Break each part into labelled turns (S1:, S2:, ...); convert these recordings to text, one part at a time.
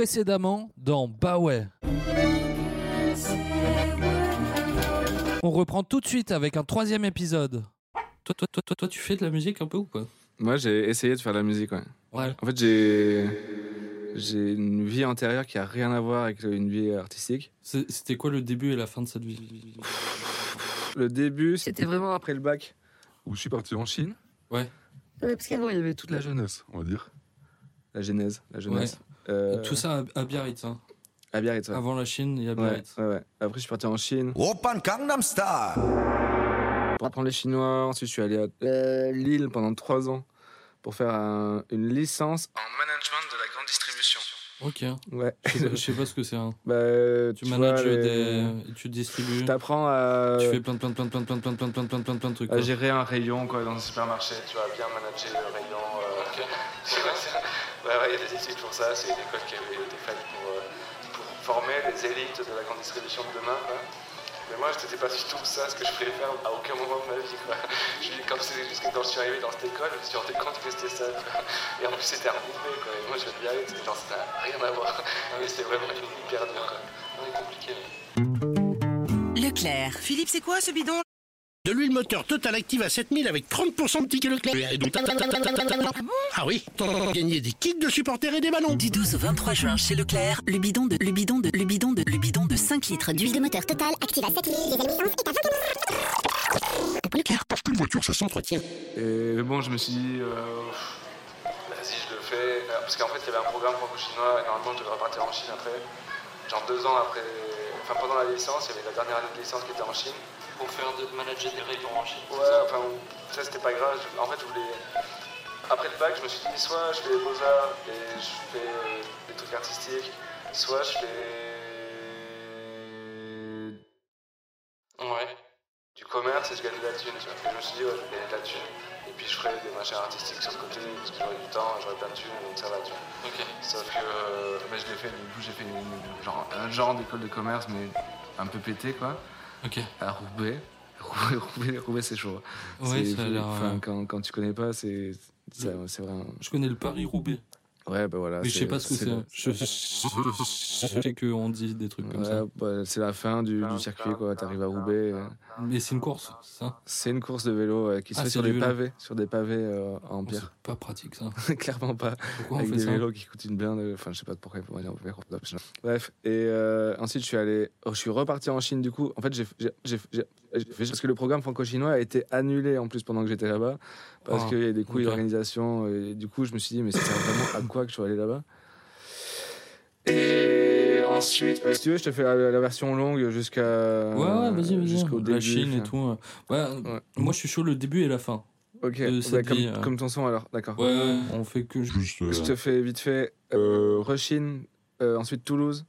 S1: Précédemment dans Bah ouais. On reprend tout de suite avec un troisième épisode. Toi, toi, toi, toi, toi, tu fais de la musique un peu ou pas
S2: Moi, j'ai essayé de faire de la musique, ouais.
S1: Ouais.
S2: En fait, j'ai j'ai une vie antérieure qui a rien à voir avec une vie artistique.
S1: C'était quoi le début et la fin de cette vie?
S2: Le début, c'était vraiment après le bac, où je suis parti en Chine.
S1: Ouais.
S2: Ouais, parce qu'avant, il y avait toute la jeunesse, on va dire. La genèse, la jeunesse. Euh,
S1: Tout ça à, à Biarritz. Hein.
S2: à Biarritz, ouais.
S1: Avant la Chine, il y a Biarritz.
S2: ouais, ouais. Après, je suis parti en Chine
S3: Open Gangnam Style.
S2: pour apprendre les chinois. Ensuite, je suis allé à euh, Lille pendant trois ans pour faire un- une licence en management de la grande distribution.
S1: Ok.
S2: Ouais.
S1: Je sais pas- je sais pas ce que c'est. hein.
S2: Bah,
S1: Tu,
S2: tu
S1: manages
S2: vois, les-
S1: des. Tu distribues.
S2: T'apprends à,
S1: Tu fais plein plein plein plein plein plein plein plein plein plein plein de trucs.
S2: à
S1: quoi.
S2: gérer un rayon quoi, dans un supermarché. Tu vas bien manager le rayon. Ouais, ouais, il y a des études pour ça. C'est une école qui avait été faite pour, euh, pour former les élites de la grande distribution de demain. Mais moi, c'était pas du tout ça ce que je voulais faire à aucun moment de ma vie. Quoi. Je, quand, je suis arrivé dans cette école, je me suis rendu compte que c'était ça. Et en plus, c'était à Roubaix. Quoi. Et moi, je de Biarritz, et genre, ça n'a rien à voir. Mais c'est vraiment hyper dur. C'est compliqué.
S4: Leclerc.
S5: Philippe, c'est quoi ce bidon?
S6: De l'huile moteur Total Active à 7000 avec 30% de tickets Leclerc. Et donc, ah oui, t'en gagner des kits de supporters et des ballons.
S4: Du 12 au 23 juin chez Leclerc, le bidon de, le bidon de, le bidon de, le bidon de 5 litres
S7: D'huile de moteur Total active à 7000, les licence est à 20
S6: Leclerc, parce qu'une voiture, ça s'entretient.
S2: Et bon, je me suis dit, euh, vas-y, je le fais. Euh, Parce qu'en fait, il y avait un programme franco-chinois et normalement, je devais repartir en Chine après. Genre deux ans après, enfin pendant la licence, il y avait la dernière année de licence qui était en Chine.
S1: Pour faire de manager des rayons en Chine.
S2: Ouais, enfin, ça c'était pas grave. En fait, je voulais. Après le bac, je me suis dit, soit je fais les beaux-arts et je fais euh, des trucs artistiques, soit je fais.
S1: Ouais.
S2: du commerce et je gagne de la thune. Tu vois. Et je me suis dit, ouais, je vais gagner de la thune. Et puis je ferai des machins artistiques sur le côté, parce que j'aurai du temps, j'aurai plein de thunes, donc ça va, tu vois.
S1: Ok.
S2: Sauf que euh, bah, je l'ai fait, du coup j'ai fait une- genre, un genre d'école de commerce, mais un peu pété quoi,
S1: Ok.
S2: à Roubaix. Roubaix, Roubaix, Roubaix, c'est chaud.
S1: Ouais,
S2: C'est-
S1: ça a euh,
S2: quand, quand tu connais pas, c'est c'est c'est vraiment.
S1: Je connais le Paris-Roubaix.
S2: Ouais, bah voilà.
S1: Mais je sais pas ce que c'est.
S2: le-
S1: Je, je, je- je sais qu'on dit des trucs comme ça.
S2: Bah, c'est la fin du, du circuit quoi. T'arrives à Roubaix. euh.
S1: Mais c'est une course, ça
S2: C'est une course de vélo euh, qui se
S1: Ah,
S2: fait sur des
S1: vélo.
S2: pavés, sur des pavés euh, en
S1: Oh,
S2: pierre.
S1: C'est pas pratique ça.
S2: Clairement pas.
S1: Pourquoi on
S2: avec
S1: fait
S2: des
S1: ça
S2: vélos qui coûtent une blinde. Enfin, je sais pas pourquoi il faut aller en vélo. Bref, et euh, ensuite je suis allé, oh, je suis reparti en Chine du coup. En fait, j'ai, parce que le programme franco-chinois a été annulé en plus pendant que j'étais là-bas parce
S1: Ah,
S2: qu'il y a des couilles d'organisation. Et du coup, je me suis dit, mais c'est vraiment à quoi que je suis allé là-bas? Et ensuite, si tu veux, je te fais la, la version longue jusqu'à
S1: Ouais, ouais, vas-y, vas-y.
S2: jusqu'au début.
S1: La Chine et tout. euh. Ouais,
S2: Ouais.
S1: moi je suis chaud le début et la fin.
S2: Ok, bah, comme,
S1: euh.
S2: comme ton son alors, d'accord.
S1: Ouais, ouais, on fait que.
S6: Juste, euh,
S2: Je te fais vite fait euh, Rechine, euh, ensuite Toulouse,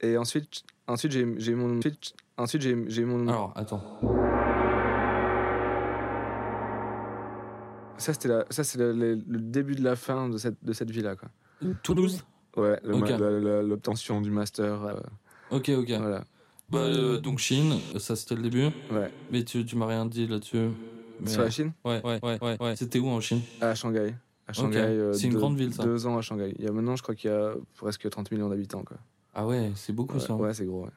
S2: et ensuite, ensuite j'ai j'ai mon, ensuite, ensuite j'ai mon.
S1: Alors, attends.
S2: ça c'était le, début de la fin de cette de cette vie là quoi.
S1: Toulouse
S2: Ouais, l'obtention du master, euh,
S1: Ok, ok.
S2: voilà.
S1: Bah, euh, donc Chine, ça c'était le début.
S2: Ouais.
S1: Mais tu, tu m'as rien dit là-dessus.
S2: Sur la Chine,
S1: Ouais, ouais, ouais, ouais. ouais. C'était où en Chine?
S2: À Shanghai. À Shanghai. euh,
S1: C'est une
S2: deux-
S1: grande ville, ça.
S2: Deux ans à Shanghai. Il y a maintenant, je crois qu'il y a presque 30 millions d'habitants quoi.
S1: Ah ouais, c'est beaucoup
S2: Ouais,
S1: ça.
S2: ouais, c'est gros.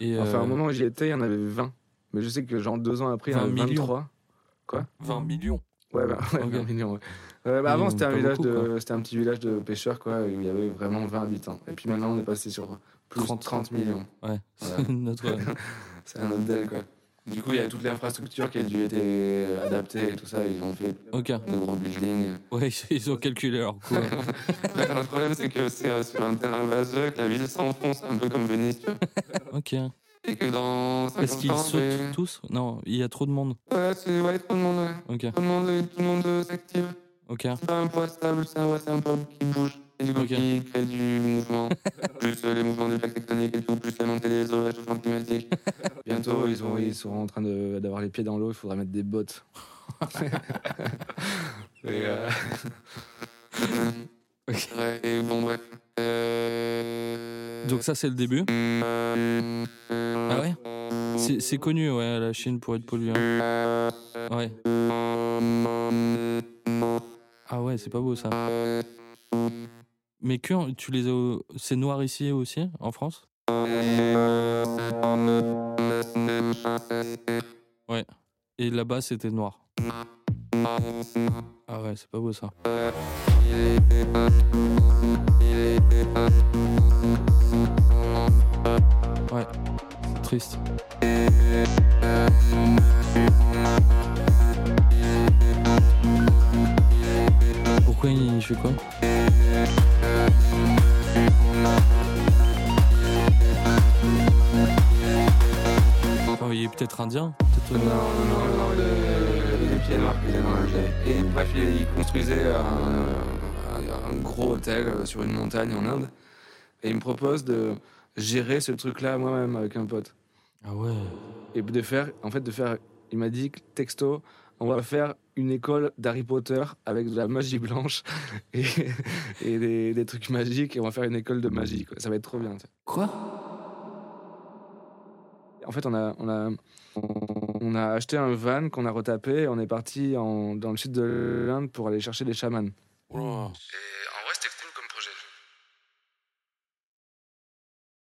S1: Et,
S2: Enfin,
S1: euh,
S2: au moment où j'y étais, il y en avait 20. Mais je sais que genre deux ans après, il y en
S1: 20
S2: avait
S1: millions.
S2: 23.
S1: 20 millions.
S2: Ouais, bah, ouais,
S1: Ok.
S2: 20 millions, ouais. Ouais, bah, avant,
S1: Oui,
S2: c'était un, village
S1: beaucoup,
S2: de, c'était un petit village de pêcheurs, quoi, où il y avait vraiment 20 habitants. Et puis maintenant, on est passé sur plus
S1: 30
S2: de 30 millions.
S1: Ouais,
S2: Voilà.
S1: c'est notre.
S2: C'est un autre deal, quoi. Du coup, il y a toute l'infrastructure qui a dû être adaptée et tout ça. Ils ont fait
S1: Ok.
S2: de gros buildings.
S1: Ouais, ils ont calculé leur coût. ouais.
S2: le problème, c'est que c'est euh, sur un terrain vaseux, que la ville s'enfonce un peu comme Venise.
S1: ok.
S2: Et que dans 50
S1: Est-ce qu'ils sautent
S2: c'est-
S1: tous? Non, il y a trop de monde.
S2: Ouais, c'est ouais, tout le monde, ouais. Tout le monde, tout le monde s'active.
S1: ok.
S2: C'est pas un poids stable, c'est un, ouais, un peuple qui bouge. Et du coup,
S1: Ok.
S2: qui crée du mouvement. plus euh, les mouvements de plaques tectoniques et tout, plus la montée des eaux, réchauffement climatique. Bientôt, ils, ont, ils seront en train de- d'avoir les pieds dans l'eau, il faudra mettre des bottes. et, euh, ouais, et bon, bref. Euh,
S1: Donc ça c'est le début. Ah ouais? C'est c'est connu, ouais, la Chine pour être polluée. hein. Ouais. Ah ouais, c'est pas beau ça. Mais que tu les as. C'est noir ici aussi, en France? Ouais. Et là-bas, c'était noir. Ah ouais, c'est pas beau ça. Ouais, triste. Pourquoi il fait quoi? Peut-être indien
S2: Non,
S1: euh,
S2: non, non, non, le- les pieds noirs qu'il est dans le Et bref, il, il construisait un, gros hôtel euh, sur une montagne en Inde. Et il me propose de gérer ce truc-là moi-même avec un pote.
S1: Ah ouais.
S2: Et de faire, en fait, de faire, il m'a dit, texto, on va faire une école d'Harry Potter avec de la magie blanche et, et des, des trucs magiques et on va faire une école de magie. Quoi. Ça va être trop bien.
S1: Quoi?
S2: En fait, on a, on a, on a acheté un van qu'on a retapé et on est parti en- dans le sud de l'Inde pour aller chercher des chamans. Et